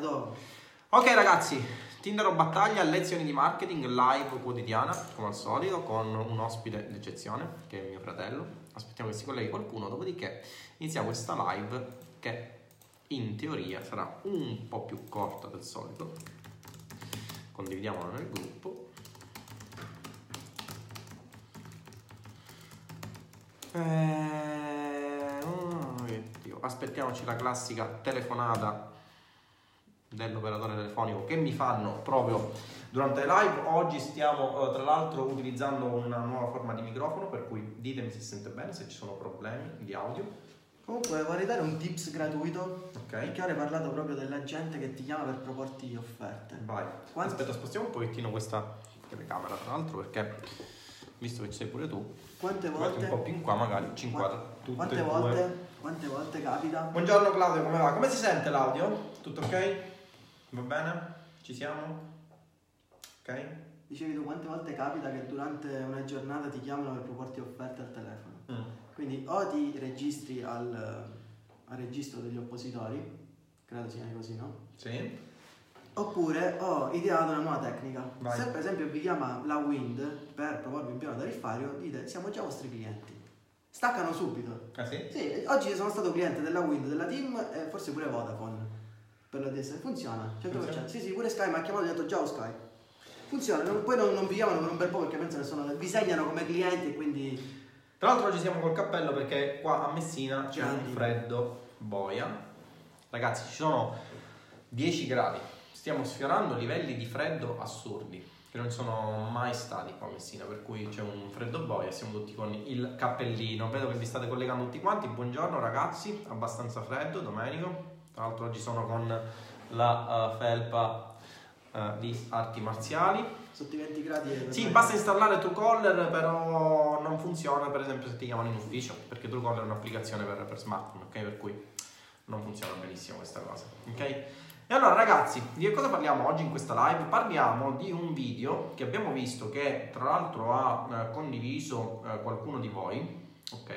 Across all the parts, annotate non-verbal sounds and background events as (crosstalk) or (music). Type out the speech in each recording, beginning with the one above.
dopo. Ok ragazzi, Tinder o battaglia, lezioni di marketing live quotidiana, come al solito, con un ospite d'eccezione, che è mio fratello. Aspettiamo che si colleghi qualcuno, dopodiché iniziamo questa live che in teoria sarà un po' più corta del solito. Condividiamola nel gruppo. Eh, oddio. Aspettiamoci la classica telefonata dell'operatore telefonico che mi fanno proprio durante le live. Oggi stiamo eh, tra l'altro utilizzando una nuova forma di microfono, per cui ditemi se sente bene, se ci sono problemi di audio. Comunque vorrei dare un tips gratuito. Ok. Perché ora hai parlato proprio della gente che ti chiama per proporti offerte. Vai. Quanti- Aspetta, spostiamo un pochettino questa telecamera, tra l'altro, perché visto che ci sei pure tu, Quante metti un po' volte? più in qua, magari ci inquadra tutte Quante due. volte? Quante volte capita? Buongiorno Claudio, come va? Come si sente l'audio? Tutto ok? Va bene? Ci siamo? Ok? Dicevi tu quante volte capita che durante una giornata ti chiamano per proporti offerte al telefono? Mm. Quindi o ti registri al, al registro degli oppositori, credo sia così, no? Sì? Oppure ho ideato una nuova tecnica. Vai. Se per esempio vi chiama la Wind per proporvi un piano tariffario, dite siamo già vostri clienti. Staccano subito. Ah sì? Sì, oggi sono stato cliente della Wind, della Team e forse pure Vodafone per la DS. Funziona, 100%. Funziona? Sì, sì, pure Sky mi ha chiamato e ha detto ciao Sky. Funziona, non- poi non, non vi chiamano per un bel po' perché pensano che sono, vi segnano come clienti e quindi Tra l'altro oggi siamo col cappello perché qua a Messina c'è un freddo boia. Ragazzi, ci sono 10 gradi. Stiamo sfiorando livelli di freddo assurdi che non sono mai stati qua a Messina, per cui c'è un freddo boia, siamo tutti con il cappellino. Vedo che vi state collegando tutti quanti. Buongiorno ragazzi, abbastanza freddo, Domenico. Tra l'altro oggi sono con la eh, felpa eh, di arti marziali. sotto i 20 gradi. Sì, basta installare Truecaller, però non funziona per esempio se ti chiamano in ufficio, perché Truecaller è un'applicazione per, per smartphone, ok? Per cui non funziona benissimo questa cosa, ok? E allora ragazzi, di che cosa parliamo oggi in questa live? Parliamo di un video che abbiamo visto che tra l'altro ha eh, condiviso eh, qualcuno di voi, ok?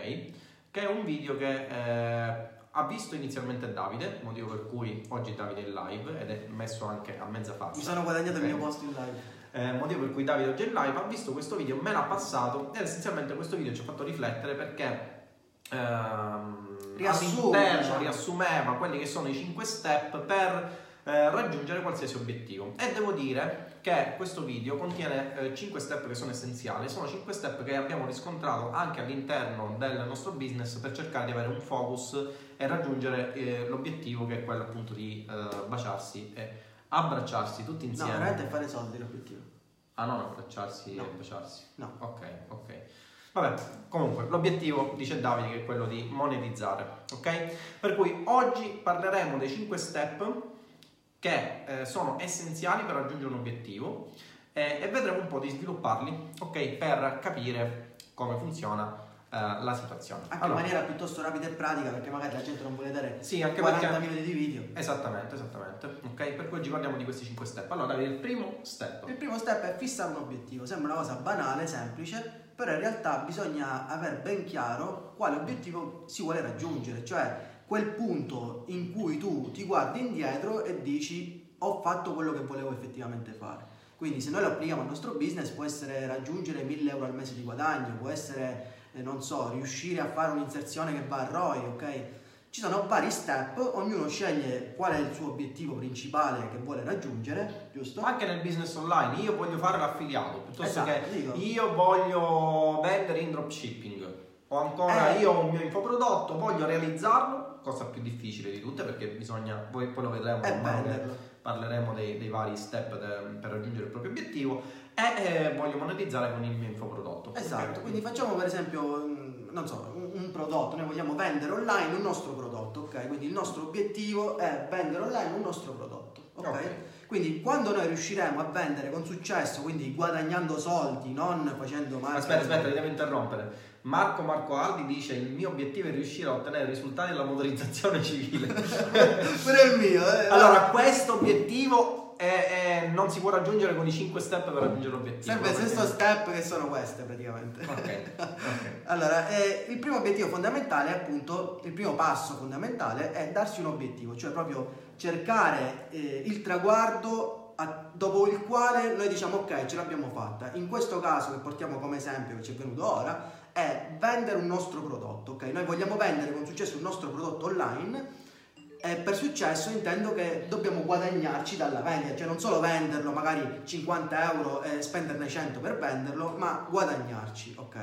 Che è un video che eh, ha visto inizialmente Davide, motivo per cui oggi Davide è in live ed è messo anche a mezza faccia. Mi sono guadagnato il mio posto in live. Eh, motivo per cui Davide oggi è in live, ha visto questo video, me l'ha passato ed essenzialmente questo video ci ha fatto riflettere perché ehm, Riassume, all'interno diciamo. riassumeva quelli che sono i 5 step per eh, raggiungere qualsiasi obiettivo e devo dire che questo video contiene 5 step che sono essenziali, sono 5 step che abbiamo riscontrato anche all'interno del nostro business per cercare di avere un focus e raggiungere eh, l'obiettivo che è quello appunto di eh, baciarsi e abbracciarsi tutti No, insieme. veramente è fare soldi l'obiettivo. Ah no, abbracciarsi No. e baciarsi. No. Ok, ok. Vabbè, comunque l'obiettivo, dice Davide, che è quello di monetizzare, ok? Per cui oggi parleremo dei 5 step che eh, sono essenziali per raggiungere un obiettivo eh, e vedremo un po' di svilupparli, ok? Per capire come funziona eh, la situazione. Anche Allora, in maniera piuttosto rapida e pratica perché magari la gente non vuole vedere Sì, anche 40 perché... minuti di video. Esattamente, esattamente. Ok, per cui oggi parliamo di questi 5 step. Allora, il primo step. Il primo step è fissare un obiettivo. Sembra una cosa banale, semplice, però in realtà bisogna aver ben chiaro quale obiettivo si vuole raggiungere, cioè quel punto in cui tu ti guardi indietro e dici ho fatto quello che volevo effettivamente fare. Quindi se noi lo applichiamo al nostro business può essere raggiungere 1000 euro al mese di guadagno, può essere, eh, non so, riuscire a fare un'inserzione che va a ROI, ok? Ci sono vari step, ognuno sceglie qual è il suo obiettivo principale che vuole raggiungere, giusto? Anche nel business online, io voglio fare l'affiliato piuttosto Esatto, che dico. io voglio vendere in dropshipping o ancora Eh. io ho un mio infoprodotto, voglio realizzarlo, cosa più difficile di tutte perché bisogna, poi, poi lo vedremo man mano che parleremo dei, dei vari step de- per raggiungere il proprio obiettivo e eh, voglio monetizzare con il mio infoprodotto. Esatto, quindi facciamo per esempio, mm, non so, un, prodotto, noi vogliamo vendere online un nostro prodotto, ok? Quindi il nostro obiettivo è vendere online un nostro prodotto, ok? Ok. Quindi quando noi riusciremo a vendere con successo, quindi guadagnando soldi, non facendo marketing... Aspetta, aspetta, devo interrompere. Marco Marco Aldi dice il mio obiettivo è riuscire a ottenere risultati nella motorizzazione civile. (laughs) Pure il mio, eh? allora, questo obiettivo è- è- non si può raggiungere con i 5 step per raggiungere l'obiettivo. Sempre il stesso step che sono queste praticamente. Ok, ok. (laughs) Allora, eh, il primo obiettivo fondamentale è appunto, il primo passo fondamentale è darsi un obiettivo, cioè proprio cercare eh, il traguardo a- dopo il quale noi diciamo ok, ce l'abbiamo fatta. In questo caso che portiamo come esempio che ci è venuto ora è vendere un nostro prodotto, ok? Noi vogliamo vendere con successo un nostro prodotto online e per successo intendo che dobbiamo guadagnarci dalla vendita, cioè non solo venderlo magari 50 euro e spenderne 100 per venderlo, ma guadagnarci, ok?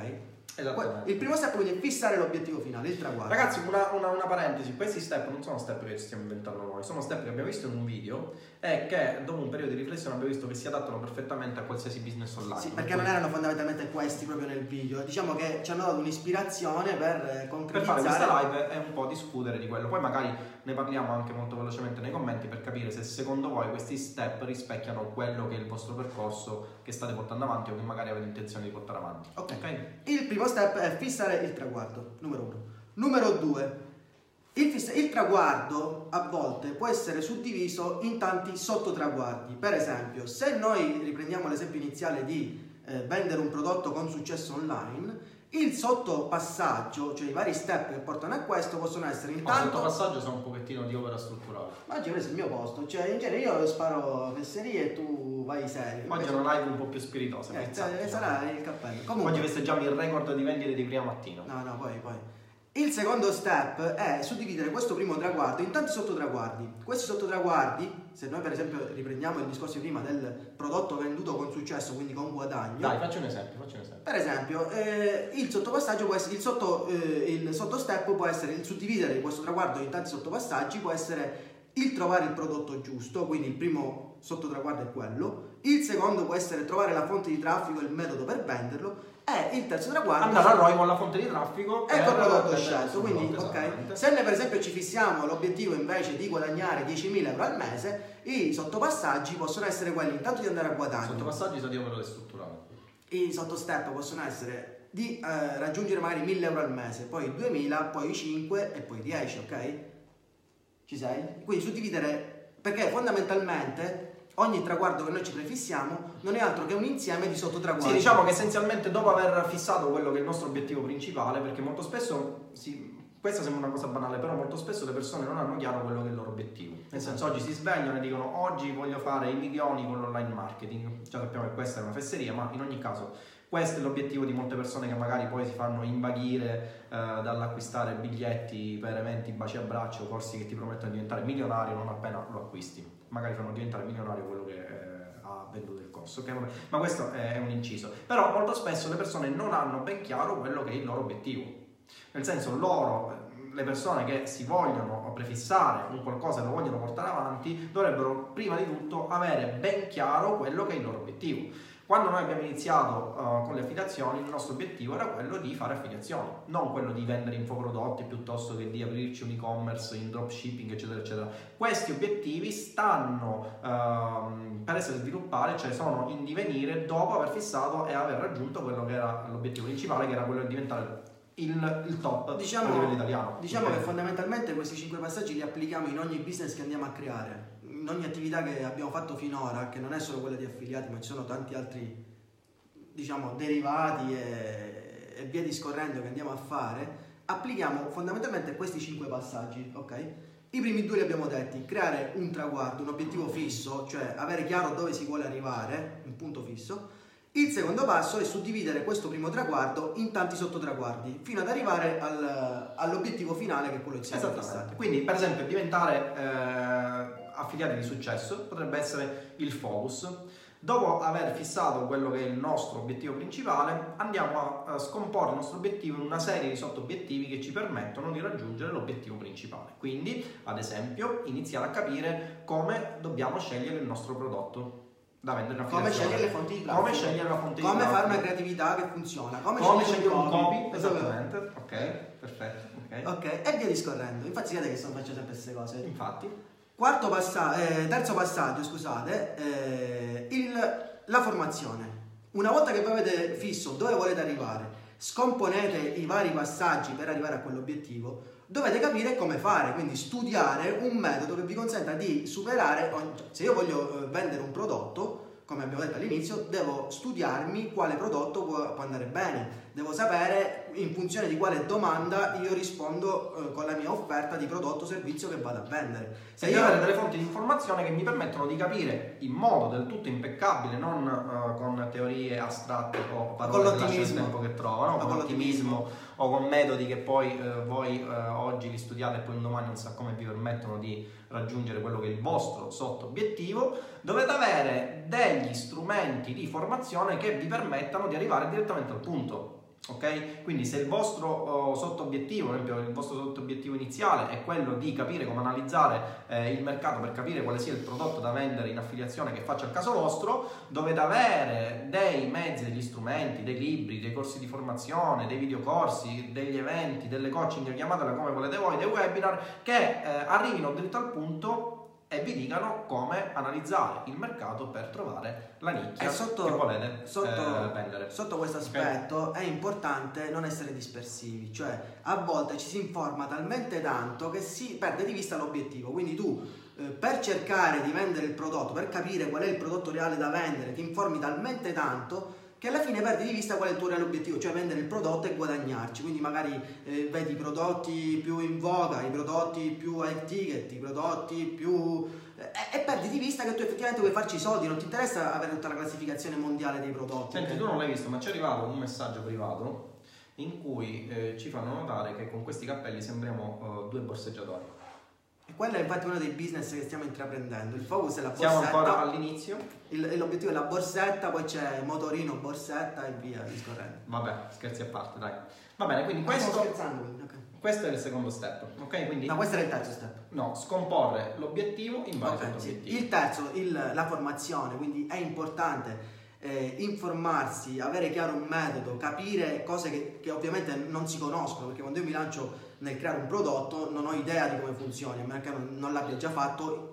Esattamente. Il primo step quindi è fissare l'obiettivo finale, il traguardo. Ragazzi, una, una- una parentesi, questi step non sono step che ci stiamo inventando noi, sono step che abbiamo visto in un video e che dopo un periodo di riflessione abbiamo visto che si adattano perfettamente a qualsiasi business online. Sì, Per perché non erano fondamentalmente questi proprio nel video, diciamo che ci hanno dato un'ispirazione per eh, per fare concretizzare questa live è un po' discutere di quello. Poi magari ne parliamo anche molto velocemente nei commenti per capire se secondo voi questi step rispecchiano quello che è il vostro percorso che state portando avanti o che magari avete intenzione di portare avanti. Ok. Il primo step è fissare il traguardo, numero uno. Numero due, il, fiss- il traguardo a volte può essere suddiviso in tanti sottotraguardi. Per esempio, se noi riprendiamo l'esempio iniziale di eh, vendere un prodotto con successo online, il sottopassaggio, cioè i vari step che portano a questo, possono essere Ma intanto... sotto passaggio sono un pochettino di opera strutturale. Ma oggi è il mio posto, cioè in genere io sparo fesserie e tu vai serio. Oggi è una live un po' più spiritosa. Eh, eh, diciamo. sarà il cappello. Comunque, Oggi festeggiamo il record di vendite di prima mattina. No, no, poi, poi. Il secondo step è suddividere questo primo traguardo in tanti sottotraguardi. Questi sottotraguardi, se noi per esempio riprendiamo il discorso di prima del prodotto venduto con successo, quindi con guadagno. Dai, faccio un esempio, faccio un esempio. Per esempio, eh, il sottopassaggio può essere, il, sotto, eh, il sottostep può essere il suddividere questo traguardo in tanti sottopassaggi, può essere il trovare il prodotto giusto, quindi il primo sottotraguardo è quello, il secondo può essere trovare la fonte di traffico e il metodo per venderlo, e il terzo traguardo Andare a ROI con la fonte di traffico Ecco il prodotto scelto, quindi ok. Se noi per esempio ci fissiamo l'obiettivo invece di guadagnare 10.000 euro al mese, i sottopassaggi possono essere quelli intanto di andare a guadagno, Sotto passaggi sono di opera strutturale. i sottostep possono essere di eh, raggiungere magari 1.000 euro al mese, poi 2.000, poi 5 e poi 10, ok? Ci sei? Quindi suddividere, perché fondamentalmente ogni traguardo che noi ci prefissiamo non è altro che un insieme di sottotraguardi. Sì, diciamo che essenzialmente dopo aver fissato quello che è il nostro obiettivo principale, perché molto spesso, sì, questa sembra una cosa banale, però molto spesso le persone non hanno chiaro quello che è il loro obiettivo. Nel senso, oggi si svegliano e dicono oggi voglio fare i milioni con l'online marketing. Già sappiamo che questa è una fesseria, ma in ogni caso questo è l'obiettivo di molte persone che magari poi si fanno invaghire eh, dall'acquistare biglietti per eventi baci a braccio, corsi che ti promettono di diventare milionario non appena lo acquisti. Magari fanno diventare milionario quello che eh, ha venduto il corso. ok? Vabbè, Ma questo è un inciso. Però molto spesso le persone non hanno ben chiaro quello che è il loro obiettivo. Nel senso, loro, le persone che si vogliono prefissare un qualcosa e lo vogliono portare avanti, dovrebbero prima di tutto avere ben chiaro quello che è il loro obiettivo. Quando noi abbiamo iniziato uh, con le affiliazioni, il nostro obiettivo era quello di fare affiliazioni, non quello di vendere infoprodotti piuttosto che di aprirci un e-commerce in dropshipping, eccetera, eccetera. Questi obiettivi stanno uh, per essere sviluppati, cioè sono in divenire dopo aver fissato e aver raggiunto quello che era l'obiettivo principale, che era quello di diventare il, il top Diciamo- a livello italiano. Diciamo che fondamentalmente questi cinque passaggi li applichiamo in ogni business che andiamo a creare, in ogni attività che abbiamo fatto finora, che non è solo quella di affiliati, ma ci sono tanti altri, diciamo, derivati e, e via discorrendo che andiamo a fare, applichiamo fondamentalmente questi cinque passaggi, ok? I primi due li abbiamo detti, creare un traguardo, un obiettivo fisso, cioè avere chiaro dove si vuole arrivare, un punto fisso. Il secondo passo è suddividere questo primo traguardo in tanti sottotraguardi, fino ad arrivare al- all'obiettivo finale che è quello che si è Esattamente. fissato. Quindi, per esempio, diventare eh, affiliati di successo potrebbe essere il focus. Dopo aver fissato quello che è il nostro obiettivo principale, andiamo a, a scomporre il nostro obiettivo in una serie di sottobiettivi che ci permettono di raggiungere l'obiettivo principale. Quindi, ad esempio, iniziare a capire come dobbiamo scegliere il nostro prodotto da vendere Come scegliere le fonti di traffico. Come scegliere la fonte di Come fare una creatività che funziona. Come, Come scegliere scegliere un copy, Esattamente. esattamente. Ok, perfetto. Ok. Ok, e via discorrendo. Infatti, vedete che sto facendo sempre queste cose. Infatti, Quarto passa- eh, terzo passaggio, scusate, eh, il- la formazione. Una volta che voi avete fisso dove volete arrivare, scomponete i vari passaggi per arrivare a quell'obiettivo, dovete capire come fare, quindi studiare un metodo che vi consenta di superare, ogni- cioè, se io voglio eh, vendere un prodotto, come abbiamo detto all'inizio, devo studiarmi quale prodotto può, andare bene, devo sapere in funzione di quale domanda io rispondo eh, con la mia offerta di prodotto o servizio che vado a vendere. Se io avere delle fonti di informazione che mi permettono di capire in modo del tutto impeccabile, non uh, con teorie astratte o parole con l'ottimismo. che trovano, con, con l'ottimismo o con metodi che poi uh, voi uh, oggi li studiate e poi un domani non sa come vi permettono di raggiungere quello che è il vostro sotto obiettivo, dovete avere degli strumenti di formazione che vi permettano di arrivare direttamente al punto. Ok? Quindi se il vostro oh, sotto obiettivo, per esempio il vostro sotto obiettivo iniziale è quello di capire come analizzare eh, il mercato per capire quale sia il prodotto da vendere in affiliazione che faccia il caso vostro, dovete avere dei mezzi, degli strumenti, dei libri, dei corsi di formazione, dei videocorsi, degli eventi, delle coaching, chiamatela come volete voi, dei webinar che eh, arrivino dritto al punto e vi dicano come analizzare il mercato per trovare la nicchia sotto, che volete sotto, eh, vendere. Sotto questo aspetto okay. è importante non essere dispersivi, cioè a volte ci si informa talmente tanto che si perde di vista l'obiettivo, quindi tu eh, per cercare di vendere il prodotto, per capire qual è il prodotto reale da vendere, ti informi talmente tanto che alla fine perdi di vista qual è il tuo reale obiettivo, cioè vendere il prodotto e guadagnarci. Quindi magari eh, vedi i prodotti più in voga, i prodotti più high ticket, i prodotti più... Eh, e perdi di vista che tu effettivamente vuoi farci i soldi, non ti interessa avere tutta la classificazione mondiale dei prodotti. Senti, tu non l'hai visto, ma ci è arrivato un messaggio privato in cui eh, ci fanno notare che con questi cappelli sembriamo uh, due borseggiatori. E quello è infatti uno dei business che stiamo intraprendendo. Il focus è la borsetta. Siamo ancora all'inizio. Il, l'obiettivo è la borsetta, poi c'è motorino, borsetta e via discorrendo. Vabbè, scherzi a parte, dai. Va bene, quindi questo. Sto scherzando, quindi, okay. Questo è il secondo step, ok? Quindi, no, questo è il terzo step. No, scomporre l'obiettivo in vari okay, sì. Il terzo, il, la formazione, quindi è importante eh, informarsi, avere chiaro un metodo, capire cose che, che, ovviamente non si conoscono, perché quando io mi lancio nel creare un prodotto non ho idea di come funzioni, a meno che non, non l'abbia già fatto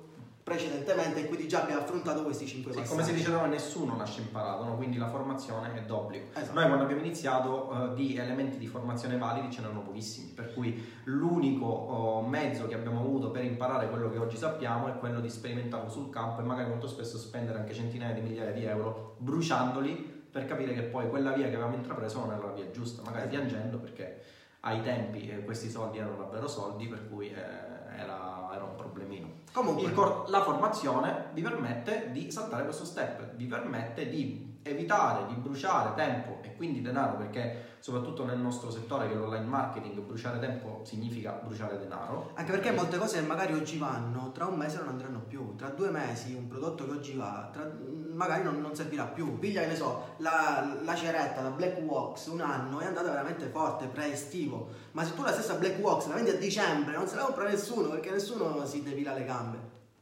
precedentemente e quindi già abbia affrontato questi cinque sì, Come si diceva, nessuno nasce imparato, no? quindi la formazione è d'obbligo. Esatto. Noi quando abbiamo iniziato uh, di elementi di formazione validi ce n'erano pochissimi, per cui l'unico uh, mezzo che abbiamo avuto per imparare quello che oggi sappiamo è quello di sperimentarlo sul campo e magari molto spesso spendere anche centinaia di migliaia di euro bruciandoli per capire che poi quella via che avevamo intrapreso non era la via giusta, magari esatto. piangendo perché ai tempi eh, questi soldi erano davvero soldi, per cui eh, era, era, un problemino. Comunque, cor- la formazione vi permette di saltare questo step, vi permette di evitare di bruciare tempo e quindi denaro perché soprattutto nel nostro settore che è l'online marketing bruciare tempo significa bruciare denaro. Anche perché molte cose che magari oggi vanno tra un mese non andranno più tra due mesi un prodotto che oggi va tra, magari non, non, servirà più. Piglia che ne so la, la ceretta la Black Wax un anno è andata veramente forte pre-estivo. Ma se tu la stessa Black Wax la vendi a dicembre non se la compra nessuno perché nessuno si depila le gambe.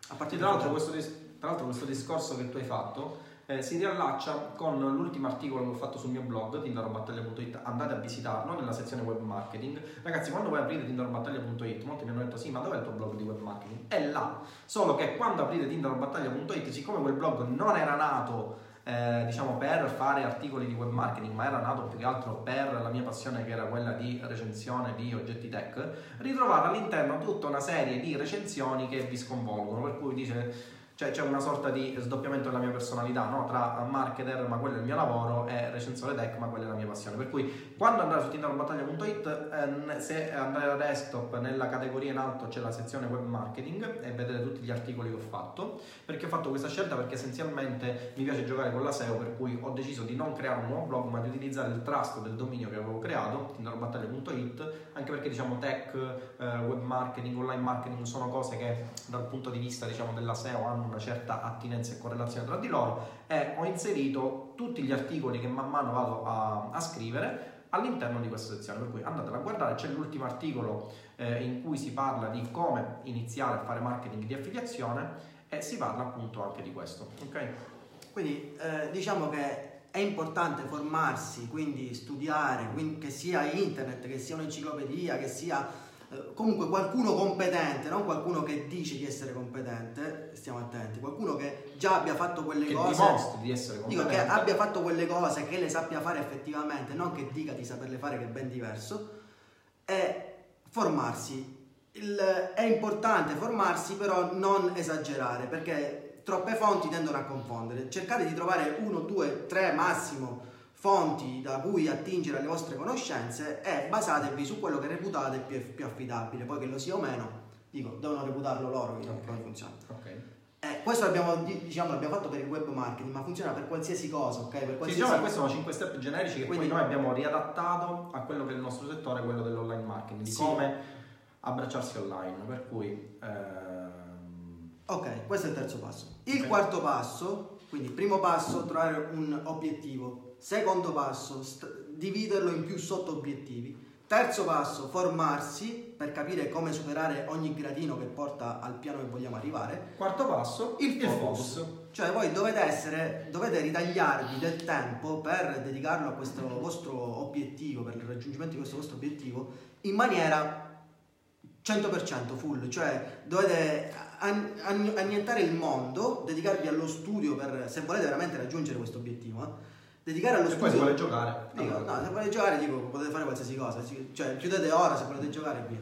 A partire tra l'altro, questo, tra l'altro questo discorso che tu hai fatto eh, si riallaccia con l'ultimo articolo che ho fatto sul mio blog tindarobattaglia.it andate a visitarlo nella sezione web marketing. Ragazzi quando voi aprite tindarobattaglia.it molti mi hanno detto sì ma dov'è il tuo blog di web marketing? è là. Solo che quando aprite tindarobattaglia.it siccome quel blog non era nato eh, diciamo per fare articoli di web marketing, ma era nato più che altro per la mia passione che era quella di recensione di oggetti tech, ritrovate all'interno tutta una serie di recensioni che vi sconvolgono, per cui dice cioè c'è una sorta di sdoppiamento della mia personalità, no? tra marketer, ma quello è il mio lavoro, e recensore tech, ma quella è la mia passione. Per cui quando andate su tinderbattaglia.it, eh, se andate a desktop, nella categoria in alto c'è la sezione web marketing e vedete tutti gli articoli che ho fatto. Perché ho fatto questa scelta? Perché essenzialmente mi piace giocare con la SEO, per cui ho deciso di non creare un nuovo blog, ma di utilizzare il trust del dominio che avevo creato, tinderbattaglia.it, anche perché diciamo tech, eh, web marketing, online marketing sono cose che dal punto di vista diciamo, della SEO hanno una certa attinenza e correlazione tra di loro e ho inserito tutti gli articoli che man mano vado a, a scrivere all'interno di questa sezione, per cui andatela a guardare, c'è l'ultimo articolo eh, in cui si parla di come iniziare a fare marketing di affiliazione e si parla appunto anche di questo. Okay? Quindi eh, diciamo che è importante formarsi, quindi studiare, quindi che sia internet, che sia un'enciclopedia, che sia comunque qualcuno competente, non qualcuno che dice di essere competente, stiamo attenti, qualcuno che già abbia fatto quelle che cose, di essere competente, dico che abbia fatto quelle cose, che le sappia fare effettivamente, non che dica di saperle fare che è ben diverso, e formarsi. Il, è importante formarsi, però non esagerare, perché troppe fonti tendono a confondere. Cercate di trovare uno, due, tre massimo fonti da cui attingere alle vostre conoscenze e basatevi su quello che reputate più, più affidabile, poi che lo sia o meno, dico, devono reputarlo loro che Ok. come funziona. Ok. Eh, questo l'abbiamo, di- diciamo, l'abbiamo fatto per il web marketing, ma funziona per qualsiasi cosa, ok? Per Sì, qualsiasi diciamo che questi sono 5 step generici che Quindi- poi noi abbiamo riadattato a quello che è il nostro settore, quello dell'online marketing, di Sì. come abbracciarsi online. Per cui ehm, Ok, questo è il terzo passo. Il Ok. quarto passo, quindi primo passo, trovare un obiettivo. Secondo passo, dividerlo in più sotto obiettivi. Terzo passo, formarsi per capire come superare ogni gradino che porta al piano che vogliamo arrivare. quarto passo, Il focus. Cioè voi dovete essere, dovete ritagliarvi del tempo per dedicarlo a questo vostro obiettivo, per il raggiungimento di questo vostro obiettivo, in maniera 100% full, cioè dovete an- an- annientare il mondo, dedicarvi allo studio per, se volete veramente raggiungere questo obiettivo, eh, dedicare allo E poi si studio... vuole giocare. Dico, no, se volete giocare dico, potete fare qualsiasi cosa, cioè chiudete ora se volete giocare e via.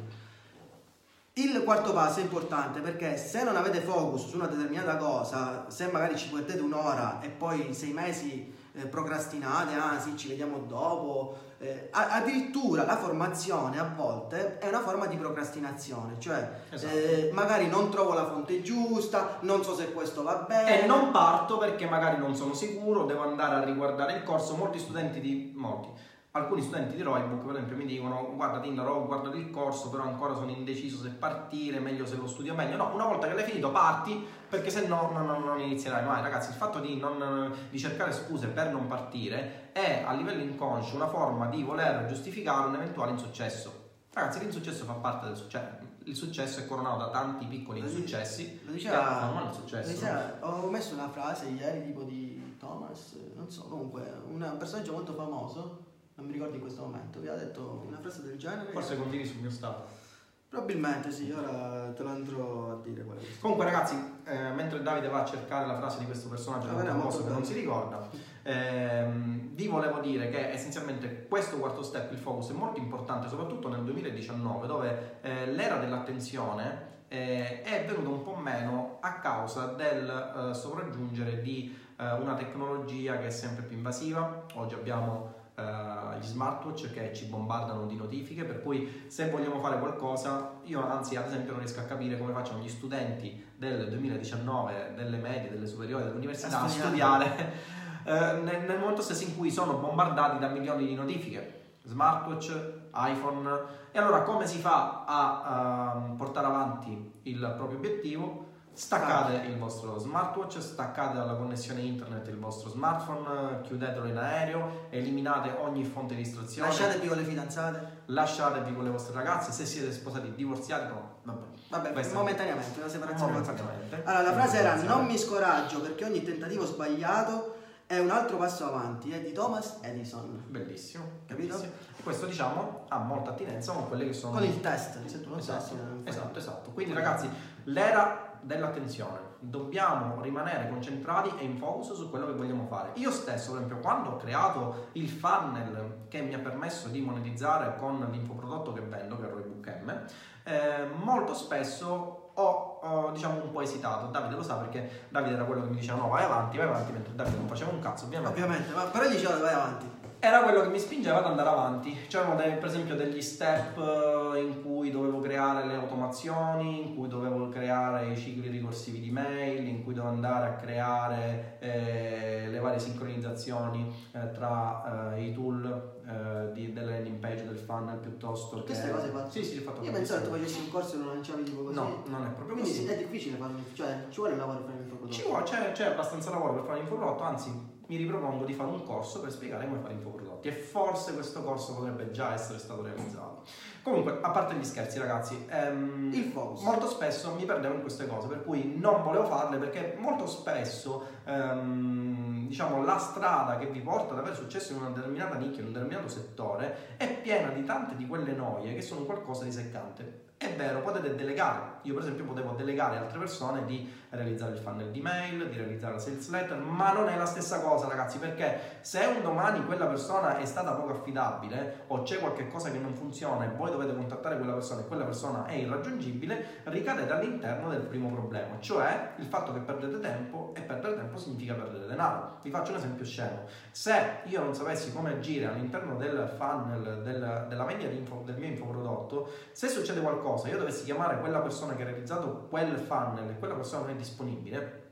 Il quarto passo è importante perché se non avete focus su una determinata cosa, se magari ci mettete un'ora e poi sei mesi eh, procrastinate, ah sì ci vediamo dopo, eh, addirittura la formazione a volte è una forma di procrastinazione, cioè Esatto. eh, magari non trovo la fonte giusta, non so se questo va bene. E non parto perché magari non sono sicuro, devo andare a riguardare il corso. Molti studenti di. molti. Alcuni studenti di Roybook, per esempio, mi dicono: Guarda, Tinder, ho guardato il corso, però ancora sono indeciso se partire, meglio se lo studio meglio. No, una volta che l'hai finito, parti perché se no non, non- non inizierai mai. Ragazzi, il fatto di, non- di cercare scuse per non partire è a livello inconscio una forma di voler giustificare un eventuale insuccesso. Ragazzi, l'insuccesso fa parte del successo. Il successo è coronato da tanti piccoli insuccessi Lo che diceva, formano il successo. diceva- ho messo una frase ieri tipo di Thomas, non so, comunque un personaggio molto famoso, non mi ricordo in questo momento, vi ha detto una frase del genere. Forse condividi sul mio stato. Probabilmente sì, ora te lo andrò a dire qual è. Comunque, ragazzi, eh, mentre Davide va a cercare la frase di questo personaggio, che non bene. si ricorda, ehm, vi volevo dire che essenzialmente questo quarto step, il focus, è molto importante, soprattutto nel 2019, dove eh, l'era dell'attenzione eh, è venuta un po' meno a causa del eh, sopraggiungere di eh, una tecnologia che è sempre più invasiva. Oggi abbiamo eh, gli smartwatch che ci bombardano di notifiche, per cui se vogliamo fare qualcosa, io anzi ad esempio non riesco a capire come facciano gli studenti del 2019, delle medie, delle superiori, dell'università a studiare (laughs) eh, nel, nel momento stesso in cui sono bombardati da milioni di notifiche. Smartwatch, iPhone, e allora come si fa a ehm, portare avanti il proprio obiettivo? Staccate il vostro smartwatch, staccate dalla connessione internet il vostro smartphone, chiudetelo in aereo, eliminate ogni fonte di istruzione, Lasciatevi con le fidanzate. lasciatevi con le vostre ragazze, se siete sposati divorziati, no, vabbè. Vabbè, Questo- momentaneamente, una separazione Momentaneamente. Allora, la frase era non mi scoraggio perché ogni tentativo sbagliato è un altro passo avanti, è di Thomas Edison. Bellissimo, Capito? bellissimo. Questo diciamo ha molta attinenza con quelle che sono Con il test, se tu lo Esatto, non fai- esatto, esatto. Quindi ragazzi, l'era dell'attenzione. Dobbiamo rimanere concentrati e in focus su quello che vogliamo fare. Io stesso, per esempio, quando ho creato il funnel che mi ha permesso di monetizzare con l'infoprodotto che vendo, che è Roybook M, eh, molto spesso ho, ho, diciamo un po' esitato. Davide lo sa perché Davide era quello che mi diceva no, vai avanti, vai avanti, mentre Davide non faceva un cazzo, ovviamente. Ovviamente, ma però diceva vai avanti. Era quello che mi spingeva ad andare avanti. C'erano dei- per esempio degli step eh, in cui dovevo creare le automazioni, in cui dovevo creare i cicli ricorsivi di mail, in cui dovevo andare a creare eh, le varie sincronizzazioni eh, tra eh, i tool eh, di- delle landing page del funnel piuttosto che... queste cose fatte? Sì, sì, fatto Io pensavo che tu facessi un corso e lo lanciavi tipo così. No, non è proprio Quindi così. è difficile farlo, cioè ci vuole un lavoro per fare un infoprodotto. Ci vuole, c'è, c'è abbastanza lavoro per fare infoprodotto, anzi mi ripropongo di fare un corso per spiegare come fare infoprodotti e forse questo corso potrebbe già essere stato realizzato. Comunque, a parte gli scherzi ragazzi, ehm, Il focus. molto spesso mi perdevo in queste cose, per cui non volevo farle perché molto spesso ehm, diciamo la strada che vi porta ad avere successo in una determinata nicchia, in un determinato settore, è piena di tante di quelle noie che sono qualcosa di seccante. È vero, potete delegare. Io, per esempio, potevo delegare altre persone di realizzare il funnel di mail, di realizzare la sales letter, ma non è la stessa cosa, ragazzi, perché se un domani quella persona è stata poco affidabile o c'è qualche cosa che non funziona e voi dovete contattare quella persona e quella persona è irraggiungibile, ricadete all'interno del primo problema, cioè il fatto che perdete tempo e perdere tempo significa perdere denaro. Vi faccio un esempio scemo. Se io non sapessi come agire all'interno del funnel del, della vendita del mio infoprodotto, se succede qualcosa, io dovessi chiamare quella persona che ha realizzato quel funnel e quella persona non è disponibile,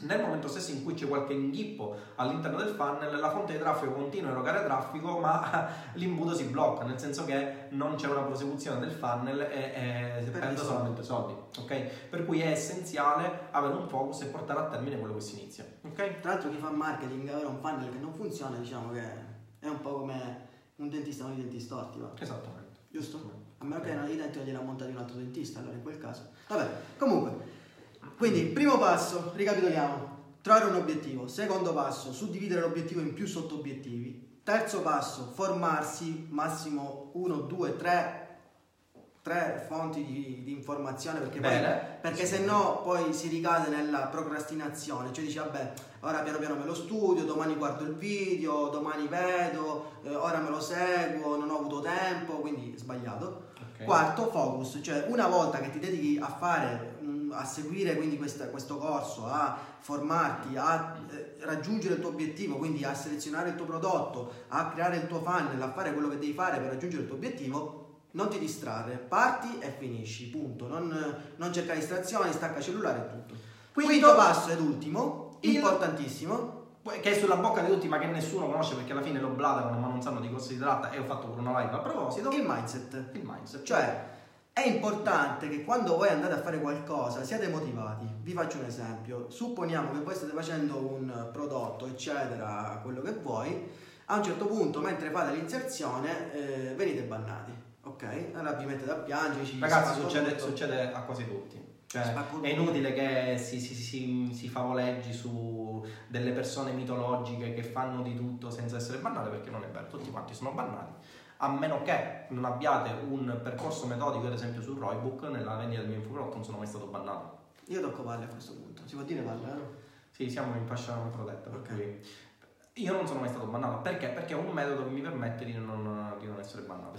nel momento stesso in cui c'è qualche inghippo all'interno del funnel, la fonte di traffico continua a erogare traffico, ma (laughs) l'imbuto si blocca, nel senso che non c'è una prosecuzione del funnel e, e si perde solamente soldi. Okay? Per cui è essenziale avere un focus e portare a termine quello che si inizia. Okay? Tra l'altro chi fa marketing avere un funnel che non funziona, diciamo che è un po' come un dentista con i denti storti. Va? Esattamente. Giusto? A meno che i denti non gliela monta di un altro dentista, allora in quel caso. Vabbè, comunque. Quindi, primo passo, ricapitoliamo, trovare un obiettivo. Secondo passo, suddividere l'obiettivo in più sottobiettivi. Terzo passo, formarsi, massimo 1, 2, 3 tre fonti di, di informazione perché, poi, perché se no poi si ricade nella procrastinazione cioè dici vabbè ora piano piano me lo studio domani guardo il video domani vedo eh, ora me lo seguo non ho avuto tempo quindi sbagliato okay. quarto focus cioè una volta che ti dedichi a fare a seguire quindi questa, questo corso, a formarti, a eh, raggiungere il tuo obiettivo, quindi a selezionare il tuo prodotto, a creare il tuo funnel, a fare quello che devi fare per raggiungere il tuo obiettivo, non ti distrarre, parti e finisci, punto. Non, non cercare distrazioni, stacca cellulare e tutto. Quindi, Quinto passo ed ultimo, il... importantissimo, che è sulla bocca di tutti ma che nessuno conosce perché alla fine lo blatano ma non sanno di cosa si tratta e ho fatto pure una live a proposito. Il mindset. Il mindset. Cioè, è importante che quando voi andate a fare qualcosa siate motivati. Vi faccio un esempio. Supponiamo che voi state facendo un prodotto, eccetera, quello che vuoi. A un certo punto, mentre fate l'inserzione, eh, venite bannati. Ok? Allora vi mettete a piangere. Ragazzi, succede, succede, a quasi tutti. Cioè, è inutile che si, si, si, si favoleggi su delle persone mitologiche che fanno di tutto senza essere bannate perché non è vero, tutti quanti sono bannati a meno che non abbiate un percorso metodico, ad esempio sul Roybook, nella vendita del mio infoprodotto non sono mai stato bannato. Io tocco palle a questo punto, si può dire palle, vero? Sì, siamo in fascia non protetta, okay. cui io non sono mai stato bannato perché? Perché è un metodo che mi permette di non, di non essere bannato.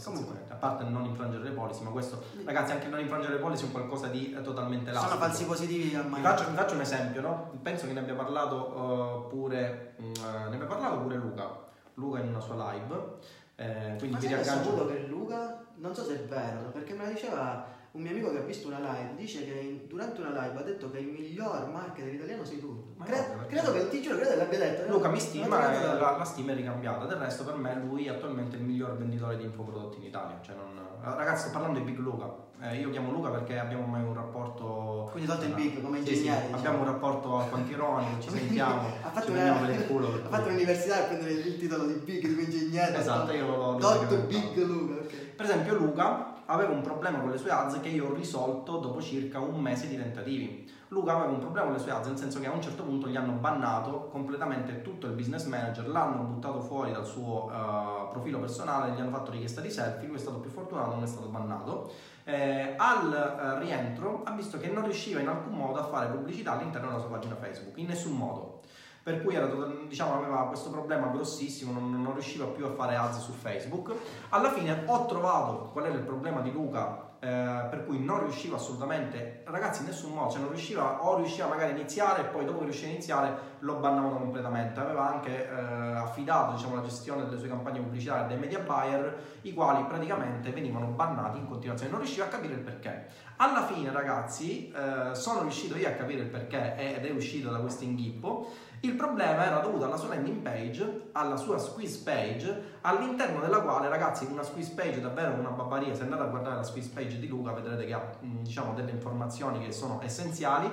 A parte non infrangere le policy, ma questo, ragazzi, anche non infrangere le policy è un qualcosa di eh, totalmente elastico. Sono falsi positivi al vi faccio, vi faccio un esempio, no? Penso che ne abbia parlato uh, pure, uh, ne abbia parlato pure Luca. Luca in una sua live eh, quindi Ma mi riaggancio. che Luca, non so se è vero, perché me la diceva un mio amico che ha visto una live, dice che durante una live ha detto che il miglior marketer italiano sei tu. Cre- no, credo che, ti giuro, credo che l'abbia detto. Luca mi stima e la, la, stima è ricambiata, del resto per me lui è attualmente il miglior venditore di infoprodotti in Italia. Cioè non, ragazzi sto parlando di Big Luca, eh, io chiamo Luca perché abbiamo mai un rapporto. Quindi tolto il big come ingegnere. Sì, sì, diciamo. Abbiamo un rapporto a quantironi, ci sentiamo. (laughs) ha fatto, una, culo, ha fatto l'università per prendere il titolo di big di ingegnere. Esatto, io lo Dottor Big Luca, ok. Per esempio, Luca aveva un problema con le sue ads che io ho risolto dopo circa un mese di tentativi. Luca aveva un problema con le sue ads, nel senso che a un certo punto gli hanno bannato completamente tutto il business manager, l'hanno buttato fuori dal suo uh, profilo personale, gli hanno fatto richiesta di selfie, lui è stato più fortunato, non è stato bannato eh, al eh, rientro ha visto che non riusciva in alcun modo a fare pubblicità all'interno della sua pagina Facebook, in nessun modo. Per cui era, diciamo, aveva questo problema grossissimo, non, non riusciva più a fare ads su Facebook. Alla fine ho trovato qual era il problema di Luca eh, per cui non riusciva assolutamente, ragazzi in nessun modo, cioè non riusciva o riusciva magari a iniziare e poi dopo che riusciva a iniziare lo bannavano completamente, aveva anche eh, affidato diciamo, la gestione delle sue campagne pubblicitarie dei media buyer, i quali praticamente venivano bannati in continuazione, non riusciva a capire il perché. Alla fine ragazzi eh, sono riuscito io a capire il perché ed è uscito da questo inghippo il problema era dovuto alla sua landing page, alla sua squeeze page, all'interno della quale, ragazzi, una squeeze page davvero una babbaria. Se andate a guardare la squeeze page di Luca, vedrete che ha diciamo, delle informazioni che sono essenziali.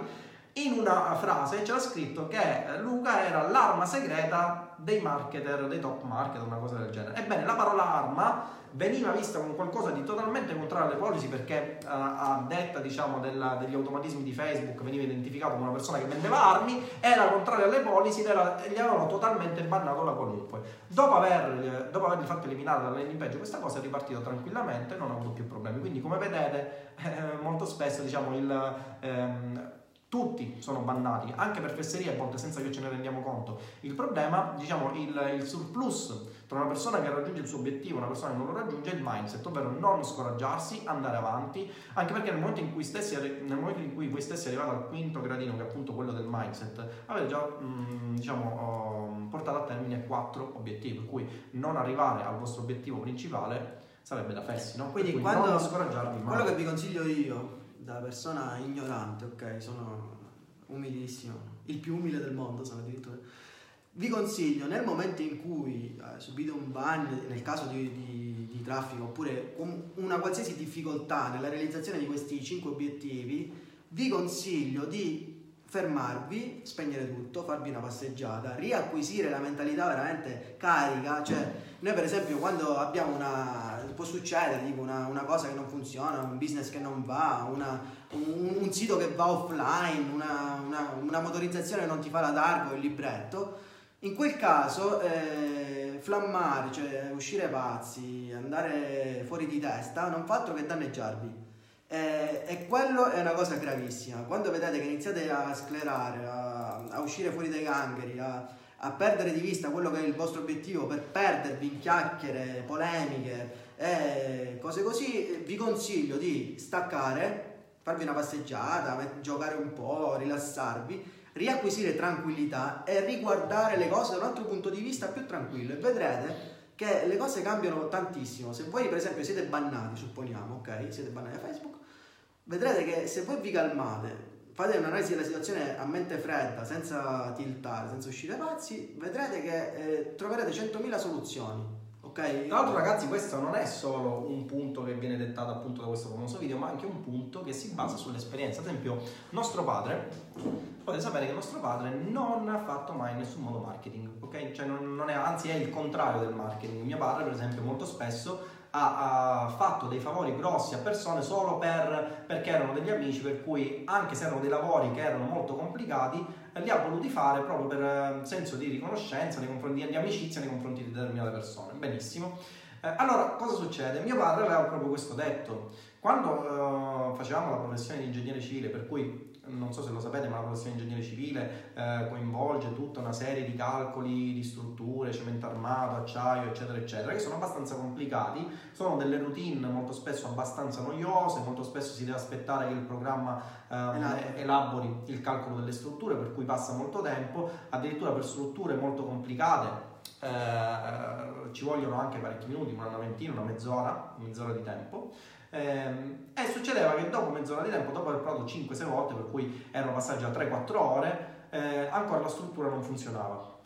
In una frase c'era scritto che eh, Luca era l'arma segreta dei marketer, dei top marketer, una cosa del genere. Ebbene, la parola arma veniva vista come qualcosa di totalmente contrario alle policy perché uh, a detta diciamo, della, degli automatismi di Facebook veniva identificato come una persona che vendeva armi, era contrario alle policy e gli avevano totalmente bannato la qualunque. Dopo, aver, dopo avergli fatto eliminare dalla landing page questa cosa è ripartito tranquillamente e non ha avuto più problemi. Quindi come vedete (laughs) eh, molto spesso diciamo, il... Ehm, tutti sono bannati, anche per fesserie a volte senza che ce ne rendiamo conto. Il problema, diciamo, il, il, surplus tra una persona che raggiunge il suo obiettivo e una persona che non lo raggiunge è il mindset, ovvero non scoraggiarsi, andare avanti, anche perché nel momento in cui, stessi, nel momento in cui voi stessi arrivate al quinto gradino, che è appunto quello del mindset, avete già, mh, diciamo, portato a termine quattro obiettivi, per cui non arrivare al vostro obiettivo principale sarebbe da fessi, no? Quindi quando, non scoraggiarvi mai. Quello che vi consiglio io da persona ignorante, ok, sono umilissimo, il più umile del mondo sono addirittura. Vi consiglio nel momento in cui eh, subite un ban, nel caso di, di, di traffico, oppure una qualsiasi difficoltà nella realizzazione di questi cinque obiettivi, vi consiglio di fermarvi, spegnere tutto, farvi una passeggiata, riacquisire la mentalità veramente carica, cioè noi per esempio quando abbiamo una, può succedere tipo una, una cosa che non funziona, un business che non va, una, un, un, sito che va offline, una, una, motorizzazione che non ti fa la targa o il libretto, in quel caso eh, flammare, cioè uscire pazzi, andare fuori di testa, non fa altro che danneggiarvi e, e, quello è una cosa gravissima. Quando vedete che iniziate a sclerare, a, a uscire fuori dai gangheri, a, a, perdere di vista quello che è il vostro obiettivo per perdervi in chiacchiere, polemiche e cose così, vi consiglio di staccare, farvi una passeggiata, giocare un po', rilassarvi, riacquisire tranquillità e riguardare le cose da un altro punto di vista più tranquillo e vedrete che le cose cambiano tantissimo. Se voi per esempio siete bannati, supponiamo, ok, siete bannati da Facebook, vedrete che se voi vi calmate, fate un'analisi della situazione a mente fredda, senza tiltare, senza uscire pazzi, vedrete che eh, troverete 100.000 soluzioni. Ok? Tra l'altro, ragazzi, questo non è solo un punto che viene dettato appunto da questo famoso video, ma anche un punto che si basa sull'esperienza. Ad esempio, nostro padre, potete sapere che nostro padre non ha fatto mai nessun modo marketing, ok? Cioè, non, non è, anzi, è il contrario del marketing. Mio padre, per esempio, molto spesso ha, ha, fatto dei favori grossi a persone solo per, perché erano degli amici, per cui anche se erano dei lavori che erano molto complicati, li ha voluti fare proprio per eh, senso di riconoscenza, nei confronti, di amicizia nei confronti di determinate persone. Benissimo. Eh, allora, cosa succede? Mio padre aveva proprio questo detto. Quando eh, facevamo la professione di ingegnere civile, per cui non so se lo sapete, ma la professione di ingegnere civile eh, coinvolge tutta una serie di calcoli di strutture, cemento armato, acciaio, eccetera, eccetera, che sono abbastanza complicati, sono delle routine molto spesso abbastanza noiose, molto spesso si deve aspettare che il programma eh, elabori il calcolo delle strutture, per cui passa molto tempo, addirittura per strutture molto complicate. Eh, ci vogliono anche parecchi minuti, una ventina, una mezz'ora, mezz'ora di tempo. Ehm, e succedeva che dopo mezz'ora di tempo, dopo aver provato 5-6 volte, per cui erano passati già 3-4 ore, eh, ancora la struttura non funzionava.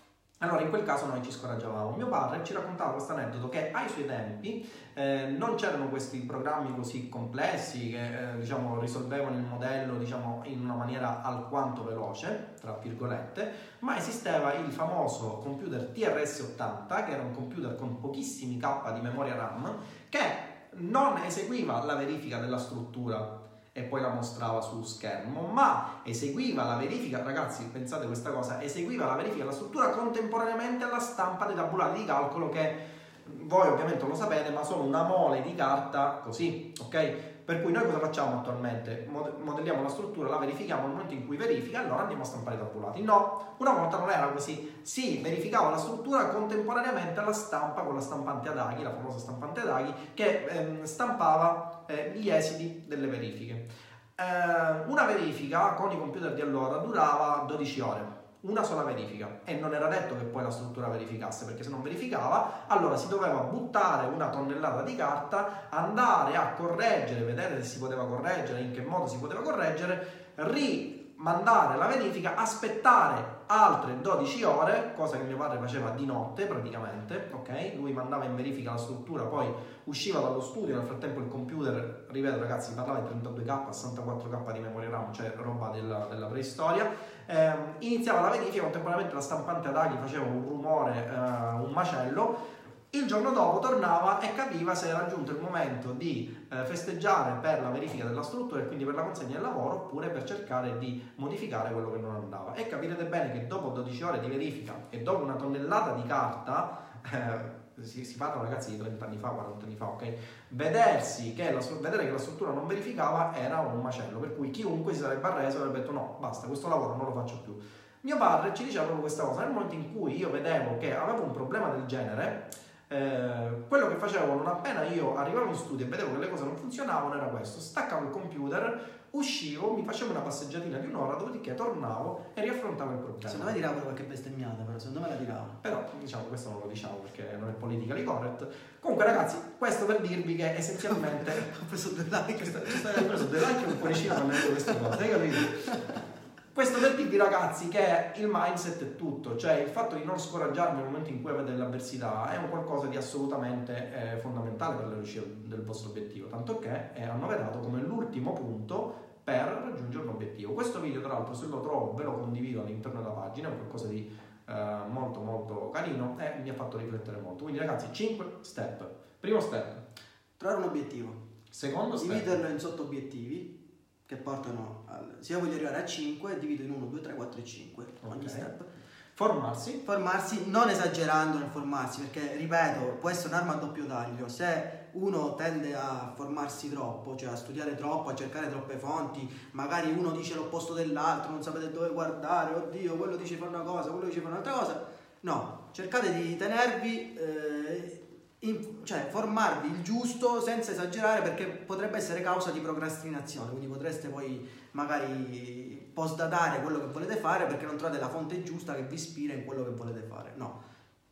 Allora in quel caso noi ci scoraggiavamo. Mio padre ci raccontava questo aneddoto che ai suoi tempi eh, non c'erano questi programmi così complessi che eh, diciamo, risolvevano il modello diciamo, in una maniera alquanto veloce, tra virgolette, ma esisteva il famoso computer TRS-80 che era un computer con pochissimi K di memoria RAM che non eseguiva la verifica della struttura e poi la mostrava su schermo, ma eseguiva la verifica, ragazzi, pensate questa cosa, eseguiva la verifica della struttura contemporaneamente alla stampa dei tabulati di calcolo che voi ovviamente lo sapete, ma sono una mole di carta così, ok? Per cui noi cosa facciamo attualmente? Modelliamo la struttura, la verifichiamo nel momento in cui verifica, allora andiamo a stampare i tabulati. No, una volta non era così. Si verificava la struttura contemporaneamente alla stampa con la stampante ad aghi, la famosa stampante ad aghi, che ehm, stampava eh, gli esiti delle verifiche. Eh, una verifica con i computer di allora durava 12 ore una sola verifica. E non era detto che poi la struttura verificasse perché se non verificava allora si doveva buttare una tonnellata di carta andare a correggere vedere se si poteva correggere in che modo si poteva correggere rimandare la verifica aspettare altre 12 ore cosa che mio padre faceva di notte praticamente ok? Lui mandava in verifica la struttura poi usciva dallo studio nel frattempo il computer ripeto ragazzi parlava di 32k 64k di memoria RAM cioè roba della, della preistoria. Eh, iniziava la verifica, contemporaneamente la stampante ad aghi faceva un rumore, eh, un macello, il giorno dopo tornava e capiva se era giunto il momento di eh, festeggiare per la verifica della struttura e quindi per la consegna del lavoro oppure per cercare di modificare quello che non andava. E capirete bene che dopo 12 ore di verifica e dopo una tonnellata di carta, eh, si, si parla ragazzi di 30 anni fa, 40 anni fa, ok? Vedersi che la, vedere che la struttura non verificava era un macello, per cui chiunque si sarebbe arreso avrebbe detto no, basta, questo lavoro non lo faccio più. Mio padre ci diceva proprio questa cosa, nel momento in cui io vedevo che avevo un problema del genere, eh, quello che facevo non appena io arrivavo in studio e vedevo che le cose non funzionavano era questo, staccavo il computer, uscivo, mi facevo una passeggiatina di un'ora, dopodiché tornavo e riaffrontavo il problema. Secondo me tirava qualche bestemmiata, però secondo me la tirava. Però diciamo questo non lo diciamo perché non è politically correct. Comunque ragazzi, questo per dirvi che essenzialmente (laughs) ho preso due like. Ho preso due like e un cuoricino quando vedo queste cose, hai capito? (laughs) Questo per dirvi ragazzi che il mindset è tutto, cioè il fatto di non scoraggiarvi nel momento in cui avete delle avversità è un qualcosa di assolutamente eh, fondamentale per la riuscita del vostro obiettivo, tanto che è annoverato come l'ultimo punto per raggiungere un obiettivo. Questo video tra l'altro se lo trovo ve lo condivido all'interno della pagina, è qualcosa di eh, molto molto carino e mi ha fatto riflettere molto. Quindi ragazzi 5 step. Primo step. Trovare un obiettivo. Secondo step. Dividerlo in sotto obiettivi che portano al, se io voglio arrivare a 5 divido in 1, 2, 3, 4 e 5 ogni Ok. step Formarsi. formarsi non esagerando nel formarsi perché ripeto può essere un'arma a doppio taglio se uno tende a formarsi troppo cioè a studiare troppo a cercare troppe fonti magari uno dice l'opposto dell'altro non sapete dove guardare oddio quello dice fa una cosa quello dice fa un'altra cosa no cercate di tenervi eh, in- cioè formarvi il giusto senza esagerare perché potrebbe essere causa di procrastinazione quindi potreste poi magari postdatare quello che volete fare perché non trovate la fonte giusta che vi ispira in quello che volete fare no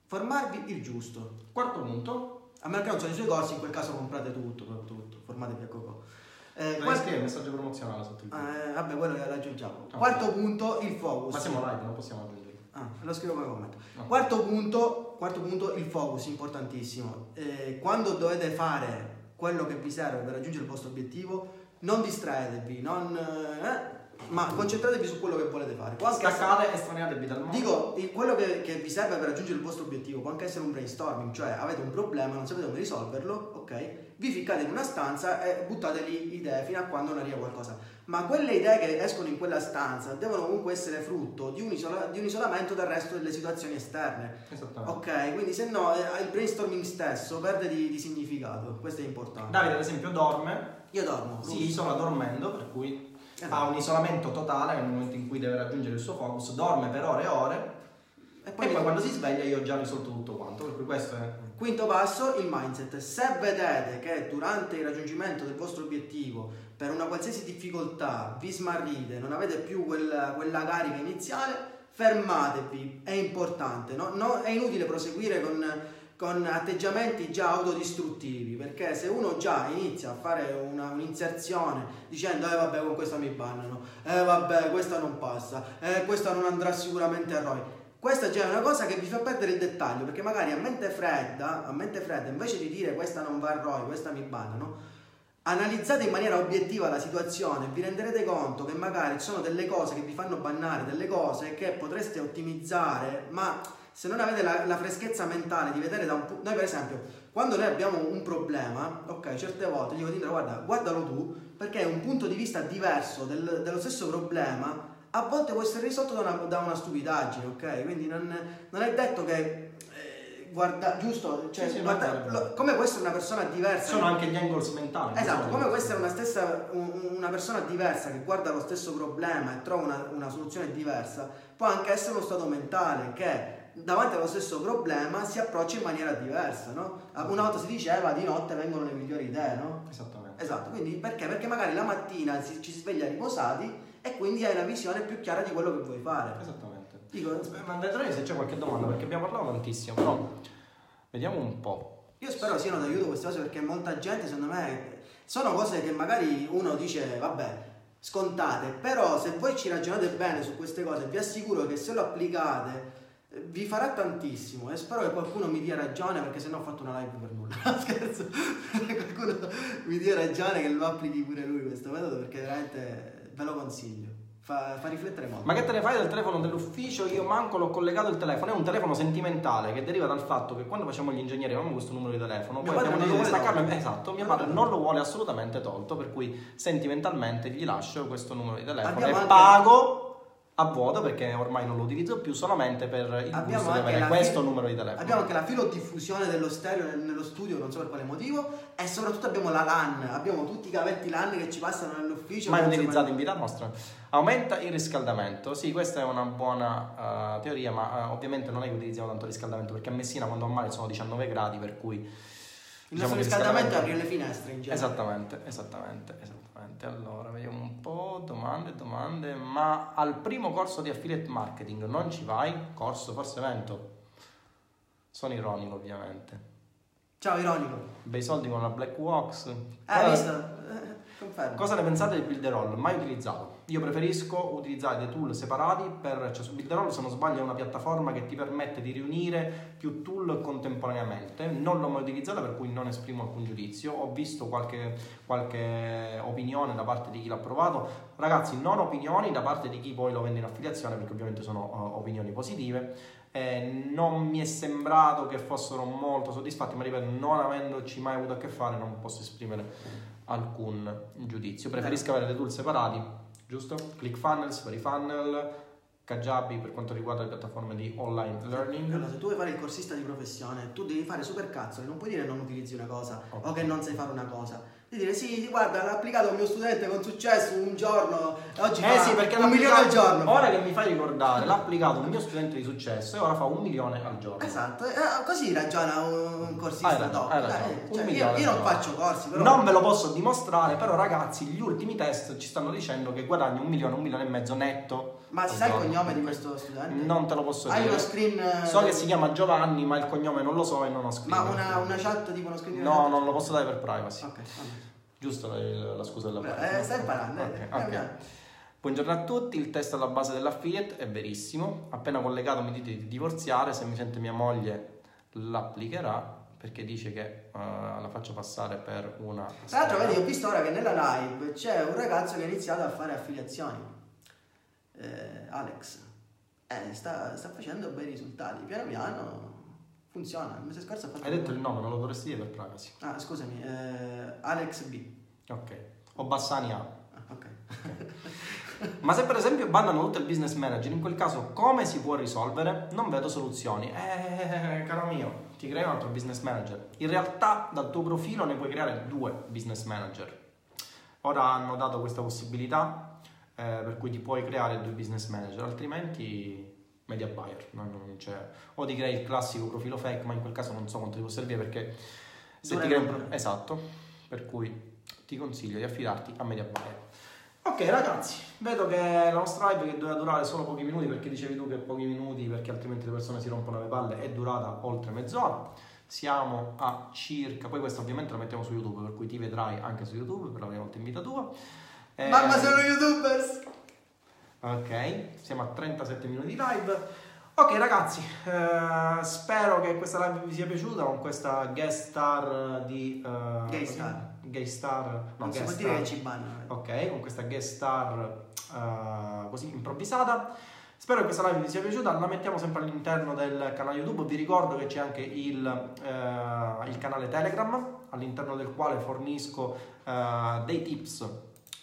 formarvi il giusto Quarto punto. a meno che non sono i suoi corsi in quel caso comprate tutto proprio tutto formatevi a Coco eh, scrivi il messaggio promozionale sotto il video. eh, vabbè quello che raggiungiamo Ok. quarto punto il focus Ma siamo live, non possiamo aggiungere. Ah, lo scrivo come commento. No. Quarto punto, quarto punto, il focus, importantissimo. Eh, quando dovete fare quello che vi serve per raggiungere il vostro obiettivo, non distraetevi, non, eh, ma concentratevi su quello che volete fare. Può Staccate e straniatevi dal mondo. Dico, quello che, che vi serve per raggiungere il vostro obiettivo può anche essere un brainstorming, cioè avete un problema, non sapete come risolverlo, ok? Vi ficcate in una stanza e buttate lì idee fino a quando non arriva qualcosa. Ma quelle idee che escono in quella stanza devono comunque essere frutto di un, isola- di un isolamento dal resto delle situazioni esterne. Esattamente. Ok, quindi se no eh, il brainstorming stesso perde di, di significato, questo è importante. Davide, ad esempio, dorme, Io dormo. si isola dormendo, per cui Esatto. ha un isolamento totale nel momento in cui deve raggiungere il suo focus, dorme per ore e ore E e poi, poi quando si sveglia io ho già risolto tutto quanto, per cui questo è... Quinto passo, il mindset. Se vedete che durante il raggiungimento del vostro obiettivo, per una qualsiasi difficoltà, vi smarrite, non avete più quella, quella carica iniziale, fermatevi, è importante. no? No- è inutile proseguire con, con atteggiamenti già autodistruttivi, perché se uno già inizia a fare una- un'inserzione dicendo eh vabbè con questa mi bannano, eh vabbè questa non passa, eh questa non andrà sicuramente a ROI, questa già è una cosa che vi fa perdere il dettaglio, perché magari a mente fredda, a mente fredda, invece di dire questa non va a ROI, questa mi bannano, analizzate in maniera obiettiva la situazione e vi renderete conto che magari ci sono delle cose che vi fanno bannare, delle cose che potreste ottimizzare, ma se non avete la, la freschezza mentale di vedere da un punto... Noi per esempio, quando noi abbiamo un problema, ok, certe volte dico Tindra, guarda, guardalo tu, perché è un punto di vista diverso del- dello stesso problema a volte può essere risolto da una, da una stupidaggine, ok? Quindi non, non è detto che eh, guarda, giusto? Cioè, Sì, sì, guarda- lo- come può essere una persona diversa? Sono anche gli angles mentali. Esatto, come può essere una, stessa, un- una persona diversa che guarda lo stesso problema e trova una, una soluzione diversa, può anche essere uno stato mentale che davanti allo stesso problema si approccia in maniera diversa, no? Una volta si diceva di notte vengono le migliori idee, no? Esattamente. Esatto, quindi perché? Perché magari la mattina si- ci si sveglia riposati e quindi hai una visione più chiara di quello che vuoi fare. Esattamente. Dico, Ma vedrei se c'è qualche domanda, perché abbiamo parlato tantissimo, però vediamo un po'. io spero siano d'aiuto queste cose perché molta gente, secondo me, sono cose che magari uno dice, vabbè, scontate, però se voi ci ragionate bene su queste cose, vi assicuro che se lo applicate vi farà tantissimo e spero che qualcuno mi dia ragione perché sennò ho fatto una live per nulla. (laughs) No, Scherzo, (laughs) qualcuno mi dia ragione che lo applichi pure lui questo metodo perché veramente ve lo consiglio. Fa, fa riflettere molto. Ma che te ne fai del telefono dell'ufficio? Io manco l'ho collegato il telefono, è un telefono sentimentale che deriva dal fatto che quando facciamo gli ingegneri avevamo questo numero di telefono, Mio poi abbiamo vuole staccarlo. Esatto, mio padre non lo vuole assolutamente tolto, per cui sentimentalmente gli lascio questo numero di telefono Abbiamo e anche- pago a vuoto perché ormai non lo utilizzo più solamente per il Abbiamo gusto di avere questo fil- numero di telefono. Abbiamo anche la filodiffusione dello stereo nel- nello studio, non so per quale motivo, e soprattutto abbiamo la LAN, abbiamo tutti i cavetti LAN che ci passano nell'ufficio. mai utilizzato so in vita nostra. Aumenta il riscaldamento. Sì, questa è una buona eh, teoria, ma eh, ovviamente non è che utilizziamo tanto il riscaldamento perché a Messina quando va male sono 19 gradi, per cui Il diciamo nostro riscaldamento è aprire le finestre in genere. Esattamente, esattamente, esattamente. Allora, vediamo un po', domande, domande, ma al primo corso di affiliate marketing non ci vai? Corso, forse evento? Sono ironico ovviamente. Ciao Ironico. Bei soldi con la Black Wax. Hai Cosa- visto? Eh, confermo. Cosa ne pensate di Builderall? Mai utilizzato. Io preferisco utilizzare dei tool separati per, cioè su Builderall se non sbaglio è una piattaforma che ti permette di riunire più tool contemporaneamente. Non l'ho mai utilizzata per cui non esprimo alcun giudizio. Ho visto qualche, qualche opinione da parte di chi l'ha provato. Ragazzi, non opinioni da parte di chi poi lo vende in affiliazione perché ovviamente sono uh, opinioni positive. Eh, non mi è sembrato che fossero molto soddisfatti, ma ripeto, non avendoci mai avuto a che fare, non posso esprimere alcun giudizio. Preferisco avere dei tool separati, giusto? ClickFunnels per i funnel, Kajabi per quanto riguarda le piattaforme di online learning. Allora, se tu vuoi fare il corsista di professione, tu devi fare super cazzo, non puoi dire non utilizzi una cosa Ok. o che non sai fare una cosa. Devi dire sì, guarda, l'ha applicato un mio studente con successo un giorno, oggi Eh fa sì, perché un milione al giorno. Ora che mi fai ricordare, l'ha applicato un mio studente di successo e ora fa un milione al giorno. Esatto, eh, così ragiona un Hai corsista ragione, top. hai ragione. Eh, Un cioè, io, io non faccio corsi, però Non ve lo posso dimostrare, però ragazzi, gli ultimi test ci stanno dicendo che guadagni un milione, un milione e mezzo netto. Ma sai il giorno. cognome di questo studente? Non te lo posso Hai dire. uno screen eh, So che si chiama Giovanni, ma il cognome non lo so e non ho scritto. Ma una, una chat tipo uno screen di No, non lo posso dare per privacy. Ok, vabbè. Giusto la, la scusa della Beh, privacy. eh, stai imparando, eh, Ok, piano ok. piano. Buongiorno a tutti, il test alla base dell'affiliate è verissimo. Appena collegato mi dite di divorziare, se mi sente mia moglie l'applicherà perché dice che eh, la faccio passare per una... Tra l'altro, vedi, ho visto ora che nella live c'è un ragazzo che ha iniziato a fare affiliazioni. Eh, Alex. Eh, sta, sta facendo bei risultati. Piano piano funziona. Il mese scorso ha fatto. Hai detto il nome, non lo dovresti dire per privacy. Ah, scusami, eh, Alex B. Ok. O Bassani A. Ah, ok. (laughs) Ma se per esempio bannano tutto il business manager, in quel caso come si può risolvere? Non vedo soluzioni. Eh, caro mio, ti crei un altro business manager. In realtà dal tuo profilo ne puoi creare due business manager. Ora hanno dato questa possibilità eh, per cui ti puoi creare due business manager, altrimenti media buyer. non- non c'è. O ti crei il classico profilo fake, ma in quel caso non so quanto ti può servire perché se ti crei un comprare. pro- Esatto, per cui ti consiglio di affidarti a media buyer. Ok ragazzi, vedo che la nostra live che doveva durare solo pochi minuti perché dicevi tu che pochi minuti perché altrimenti le persone si rompono le palle è durata oltre mezz'ora. Siamo a circa, poi questo ovviamente lo mettiamo su YouTube per cui ti vedrai anche su YouTube per la prima volta in vita tua. Eh, Mamma, sono youtubers! Ok, siamo a 37 minuti di live. Ok ragazzi, eh, spero che questa live vi sia piaciuta con questa guest star di... eh, Gay star. Gay star, no, Non si può dire che ci bannano. Ok, con questa guest star eh, così improvvisata. Spero che questa live vi sia piaciuta, la mettiamo sempre all'interno del canale YouTube. Vi ricordo che c'è anche il, eh, il canale Telegram, all'interno del quale fornisco eh, dei tips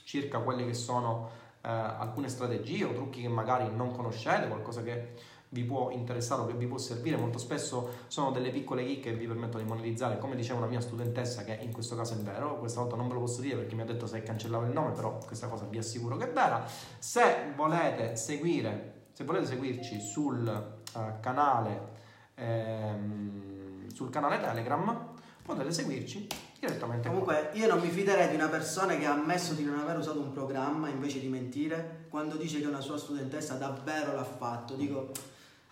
circa quelle che sono eh, alcune strategie o trucchi che magari non conoscete, qualcosa che vi può interessare o che vi può servire. Molto spesso sono delle piccole chicche che vi permettono di monetizzare, come diceva una mia studentessa, che in questo caso è vero. Questa volta non ve lo posso dire perché mi ha detto se cancellavo il nome, però questa cosa vi assicuro che è vera. Se volete seguire, se volete seguirci sul eh, canale ehm, sul canale Telegram, potete seguirci direttamente. qua. Comunque, io non mi fiderei di una persona che ha ammesso di non aver usato un programma invece di mentire quando dice che una sua studentessa davvero l'ha fatto. Dico,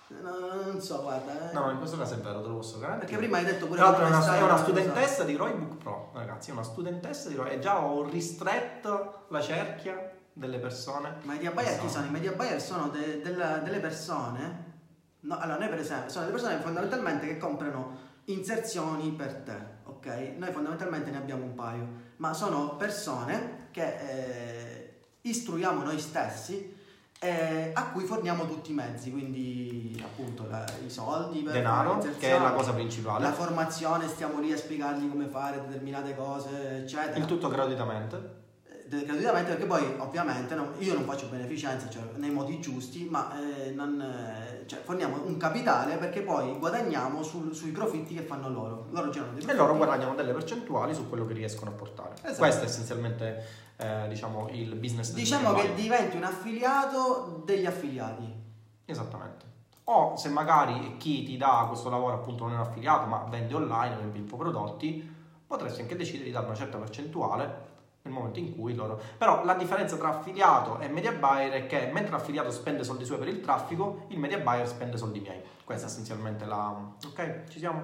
no, non so, guarda. eh. No, in questo caso è vero, te lo posso garantire. Perché prima hai detto pure Tra l'altro è una, una cosa studentessa di Roybook Pro, ragazzi, è una studentessa di Roy e già ho ristretto la cerchia delle persone. Ma i media buyer chi sono? I media buyer sono de- della- delle persone. No, allora, noi per esempio, sono delle persone fondamentalmente che comprano inserzioni per te, ok? Noi fondamentalmente ne abbiamo un paio, ma sono persone che eh, istruiamo noi stessi e a cui forniamo tutti i mezzi, quindi appunto la- i soldi per Denaro, che è la cosa principale. la formazione, stiamo lì a spiegargli come fare determinate cose, eccetera. Il tutto gratuitamente. Gratuitamente perché poi ovviamente no, io non faccio beneficenza cioè, nei modi giusti ma eh, non, eh, cioè, forniamo un capitale perché poi guadagniamo sul, sui profitti che fanno loro. Loro e loro guadagnano delle percentuali su quello che riescono a portare. Esatto. questo è essenzialmente eh, diciamo il business diciamo che diventi un affiliato degli affiliati. Esattamente. O se magari chi ti dà questo lavoro appunto non è un affiliato ma vende online vende infoprodotti potresti anche decidere di dare una certa percentuale nel momento in cui loro... Però la differenza tra affiliato e media buyer è che mentre l'affiliato spende soldi suoi per il traffico, il media buyer spende soldi miei. Questa è essenzialmente la... Ok? Ci siamo?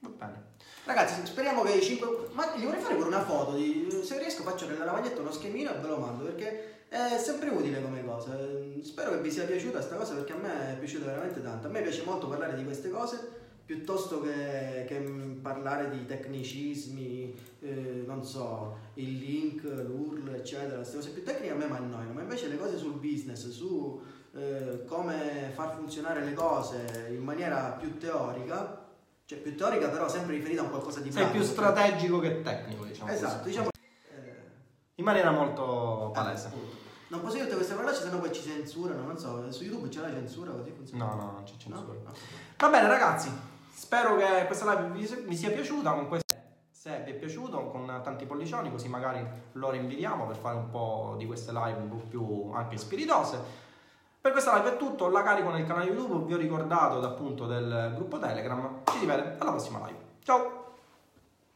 Va bene. Ragazzi, speriamo che i 5... Ma gli vorrei fare pure una foto di... Se riesco faccio nella lavaglietta uno schemino e ve lo mando perché è sempre utile come cosa. Spero che vi sia piaciuta questa cosa perché a me è piaciuta veramente tanto. A me piace molto parlare di queste cose piuttosto che, che, parlare di tecnicismi, eh, non so, il link, l'URL, eccetera, queste cose più tecniche a me mi annoiano, ma invece le cose sul business, su eh, come far funzionare le cose in maniera più teorica, cioè più teorica però sempre riferita a un qualcosa di pratico. Sei più strategico che tecnico, diciamo. Esatto, così. diciamo. Eh, in maniera molto palese. Eh, non posso dire queste parolacce, sennò poi ci censurano, non so, su YouTube c'è la censura così funziona. No, no, non c'è censura. No? No. Va bene ragazzi, Spero che questa live vi sia piaciuta. Con questa, se vi è piaciuto, con tanti pollicioni, così magari lo rinvidiamo per fare un po' di queste live un po' più anche spiritose. Per questa live è tutto, la carico nel canale YouTube, vi ho ricordato appunto del gruppo Telegram. Ci si vede alla prossima live. Ciao!